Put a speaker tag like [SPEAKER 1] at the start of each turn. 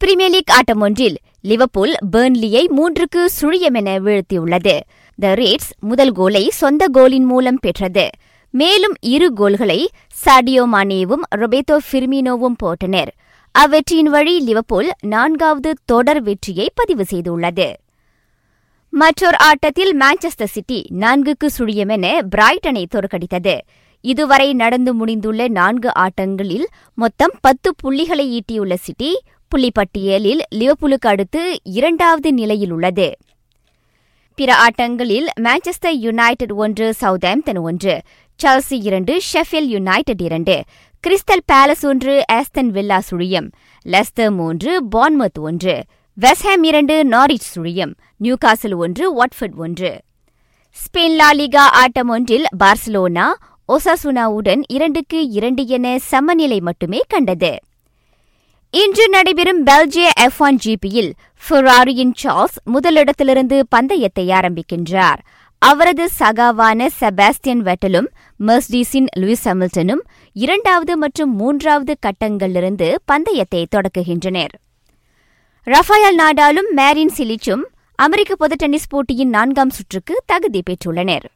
[SPEAKER 1] English premier league ஆட்டம் ஒன்றில் Liverpool பெர்ன்லியை மூன்றுக்கு சுழியமென வீழ்த்தியுள்ளது. த rates முதல் கோலை சொந்த கோலின் மூலம் பெற்றது. மேலும் இரு கோல்களை சாடியோ மானேவும் ரொபேத்தோ ஃபிர்மினோவும் போட்டனர். அவ்வெற்றியின் வழி லிவர்பூல் நான்காவது தொடர் வெற்றியை பதிவு செய்துள்ளது. மற்றொரு ஆட்டத்தில் மான்செஸ்டர் சிட்டி நான்குக்கு சுழியமென பிரைட்டனை தோற்கடித்தது. இதுவரை நடந்து முடிந்துள்ள நான்கு ஆட்டங்களில் மொத்தம் பத்து புள்ளிகளை ஈட்டியுள்ள சிட்டி புள்ளிப்பட்டியலில் லிவர்பூலுக்கு அடுத்து இரண்டாவது நிலையில் உள்ளது. பிற ஆட்டங்களில் மான்செஸ்டர் யுனைடெட் ஒன்று சவுதாம்டன் ஒன்று செல்சி இரண்டு ஷெஃபில் யுனைடெட் இரண்டு கிறிஸ்டல் பேலஸ் ஒன்று ஆஸ்தன் வில்லா சுழியம் லெஸ்தர் மூன்று பான்மத் ஒன்று வெஸ்ஹாம் இரண்டு நாரிச் சுழியம் நியூகாசில் ஒன்று வாட்ஃபர்ட் ஒன்று. ஸ்பெயின் லாலிகா ஆட்டம் ஒன்றில் பார்சிலோனா ஒசாசுனாவுடன் இரண்டுக்கு இரண்டு என சமநிலை மட்டுமே கண்டது. இன்று நடைபெறும் பெல்ஜிய எஃப் ஒன் ஜிபியில் ஃபெராரியின் சார்ஸ் முதலிடத்திலிருந்து பந்தயத்தை ஆரம்பிக்கின்றார். அவரது சகாவான செபாஸ்டியன் வெட்டலும் மெர்ஸ்டீஸின் லூயிஸ் ஹமில்டனும் இரண்டாவது மற்றும் மூன்றாவது கட்டங்களிலிருந்து பந்தயத்தை தொடக்குகின்றனர். ரஃபாயல் நாடாலும் மேரின் சிலிச்சும் அமெரிக்க பொது டென்னிஸ் போட்டியின் நான்காம் சுற்றுக்கு தகுதி பெற்றுள்ளனர்.